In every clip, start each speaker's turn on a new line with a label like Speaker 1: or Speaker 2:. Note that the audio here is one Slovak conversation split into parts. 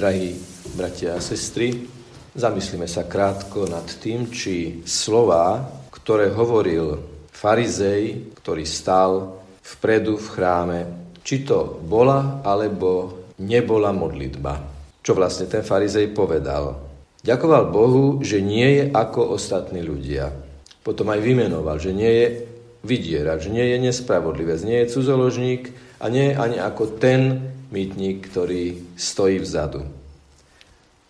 Speaker 1: Drahí bratia a sestry, zamyslíme sa krátko nad tým, či slova, ktoré hovoril farizej, ktorý stál vpredu v chráme, či to bola alebo nebola modlitba. Čo vlastne ten farizej povedal? Ďakoval Bohu, že nie je ako ostatní ľudia. Potom aj vymenoval, že nie je vydierať, že nie je nespravodlivec, nie je cudzoložník a nie je ani ako ten mýtnik, ktorý stojí vzadu.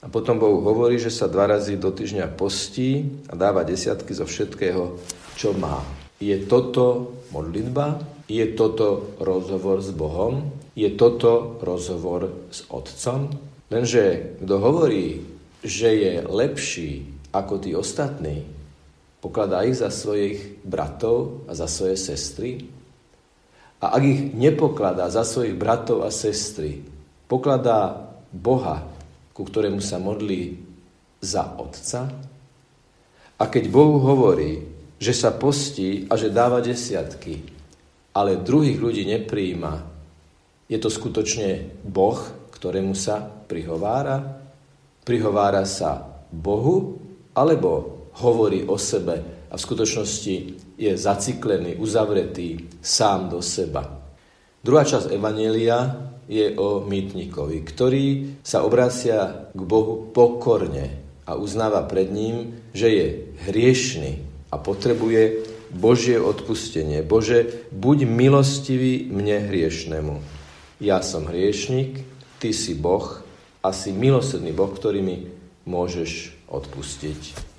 Speaker 1: A potom Boh hovorí, že sa dva razy do týždňa postí a dáva desiatky zo všetkého, čo má. Je toto modlitba? Je toto rozhovor s Bohom? Je toto rozhovor s Otcom? Lenže kto hovorí, že je lepší ako tí ostatní, pokladá ich za svojich bratov a za svoje sestry. A ak ich nepokladá za svojich bratov a sestry, pokladá Boha, ku ktorému sa modlí za Otca. A keď Bohu hovorí, že sa postí a že dáva desiatky, ale druhých ľudí nepríjima, je to skutočne Boh, ktorému sa prihovára? Prihovára sa Bohu alebo hovorí o sebe a v skutočnosti je zaciklený, uzavretý sám do seba. Druhá časť Evanielia je o mýtnikovi, ktorý sa obrácia k Bohu pokorne a uznáva pred ním, že je hriešný a potrebuje Božie odpustenie. Bože, buď milostivý mne hriešnemu. Ja som hriešnik, ty si Boh a si milosrdný Boh, ktorý mi môžeš odpustiť.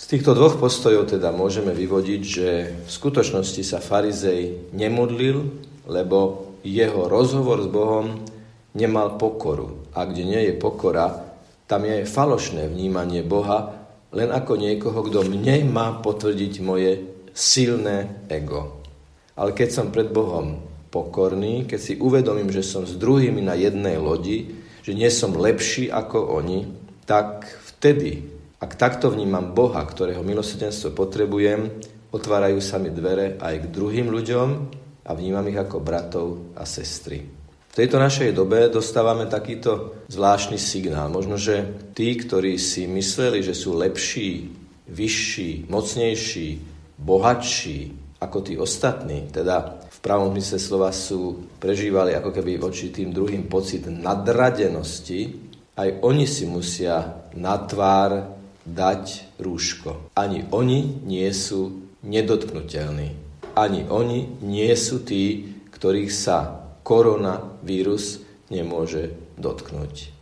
Speaker 1: Z týchto dvoch postojov teda môžeme vyvodiť, že v skutočnosti sa farizej nemodlil, lebo jeho rozhovor s Bohom nemal pokoru. A kde nie je pokora, tam je falošné vnímanie Boha len ako niekoho, kto mne má potvrdiť moje silné ego. Ale keď som pred Bohom pokorný, keď si uvedomím, že som s druhými na jednej lodi, že nie som lepší ako oni, tak vtedy ak takto vnímam Boha, ktorého milosrdenstvo potrebujem, otvárajú sa mi dvere aj k druhým ľuďom a vnímam ich ako bratov a sestry. V tejto našej dobe dostávame takýto zvláštny signál. Možno, že tí, ktorí si mysleli, že sú lepší, vyšší, mocnejší, bohatší ako tí ostatní, teda v pravom zmysle slova sú, prežívali ako keby voči tým druhým pocit nadradenosti, aj oni si musia na tvár dať rúško. Ani oni nie sú nedotknutelní. Ani oni nie sú tí, ktorých sa koronavírus nemôže dotknúť.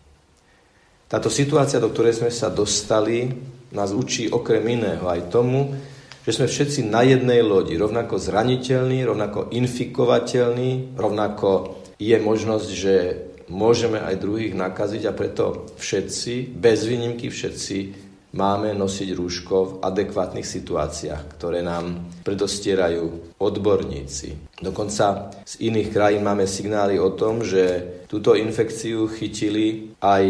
Speaker 1: Táto situácia, do ktorej sme sa dostali, nás učí okrem iného aj tomu, že sme všetci na jednej lodi, rovnako zraniteľní, rovnako infikovateľní, rovnako je možnosť, že môžeme aj druhých nakaziť a preto všetci, bez výnimky všetci, máme nosiť rúško v adekvátnych situáciách, ktoré nám predostierajú odborníci. Dokonca z iných krajín máme signály o tom, že túto infekciu chytili aj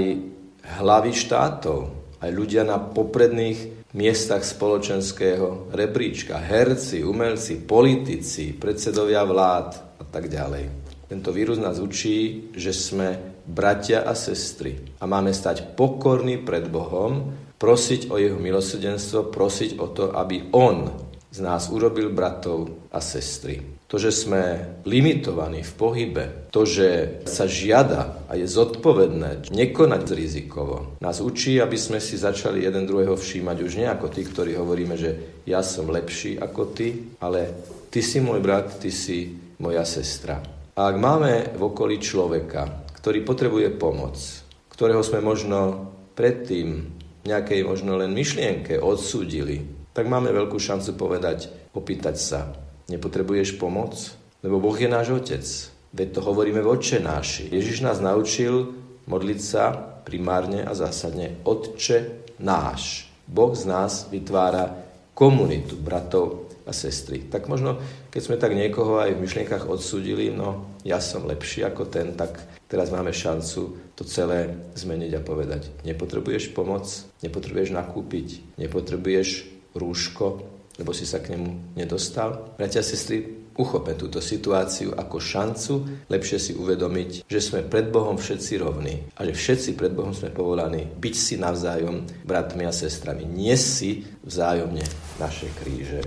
Speaker 1: hlavy štátov, aj ľudia na popredných miestach spoločenského rebríčka, herci, umelci, politici, predsedovia vlád a tak ďalej. Tento vírus nás učí, že sme bratia a sestry a máme stať pokorní pred Bohom prosiť o jeho milosrdenstvo, prosiť o to, aby on z nás urobil bratov a sestry. To, že sme limitovaní v pohybe, to, že sa žiada a je zodpovedné nekonať rizikovo, nás učí, aby sme si začali jeden druhého všímať už nie ako tí, ktorí hovoríme, že ja som lepší ako ty, ale ty si môj brat, ty si moja sestra. A ak máme v okolí človeka, ktorý potrebuje pomoc, ktorého sme možno predtým nejakej možno len myšlienke odsúdili, tak máme veľkú šancu povedať, opýtať sa, nepotrebuješ pomoc? Lebo Boh je náš Otec. Veď to hovoríme v Otče náši. Ježiš nás naučil modliť sa primárne a zásadne Otče náš. Boh z nás vytvára komunitu bratov a sestry. Tak možno, keď sme tak niekoho aj v myšlienkach odsudili, no ja som lepší ako ten, tak teraz máme šancu to celé zmeniť a povedať, nepotrebuješ pomoc, nepotrebuješ nakúpiť, nepotrebuješ rúško, lebo si sa k nemu nedostal. Bratia a sestry, uchopme túto situáciu ako šancu lepšie si uvedomiť, že sme pred Bohom všetci rovní a že všetci pred Bohom sme povolaní byť si navzájom bratmi a sestrami. Nie si vzájomne naše kríže.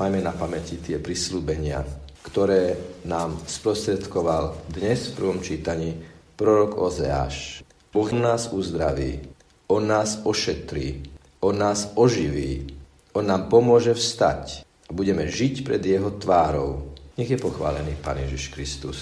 Speaker 1: Majme na pamäti tie prislúbenia, ktoré nám sprostredkoval dnes v prvom čítaní prorok Ozeáš. Boh nás uzdraví, On nás ošetrí, On nás oživí, On nám pomôže vstať a budeme žiť pred Jeho tvárou. Nech je pochválený Pán Ježiš Kristus.